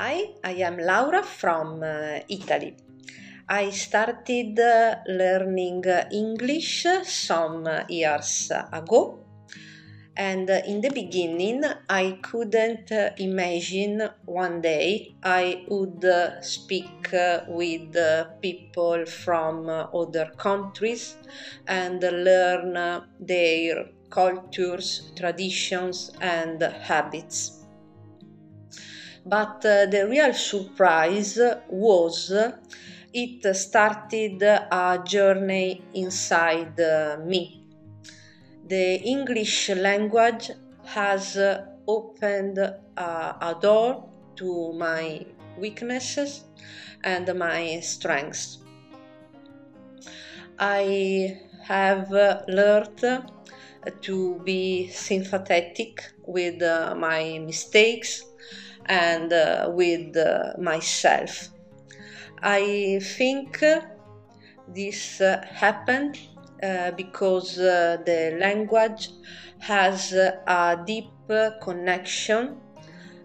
Hi, I am Laura from uh, Italy. I started uh, learning English some years ago, and in the beginning, I couldn't imagine one day I would speak with people from other countries and learn their cultures, traditions, and habits. But uh, the real surprise was it started a journey inside uh, me. The English language has opened a door to my weaknesses and my strengths. I have learned to be sympathetic with uh, my mistakes and uh, with uh, myself. I think this uh, happened uh, because uh, the language has a deep connection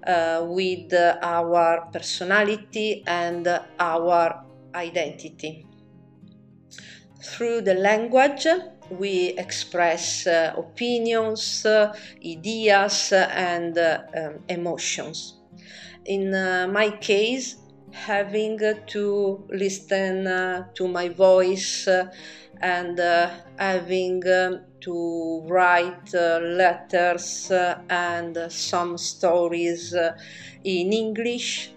with our personality and our identity. Through the language, we express uh, opinions, uh, ideas, and uh, um, emotions. In uh, my case, having uh, to listen uh, to my voice and having um, to write uh, letters uh, and some stories uh, in English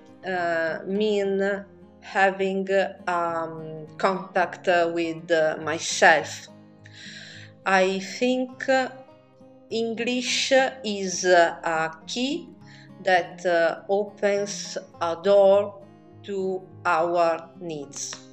mean having um, contact with myself. I think English is a key that uh, opens a door to our needs.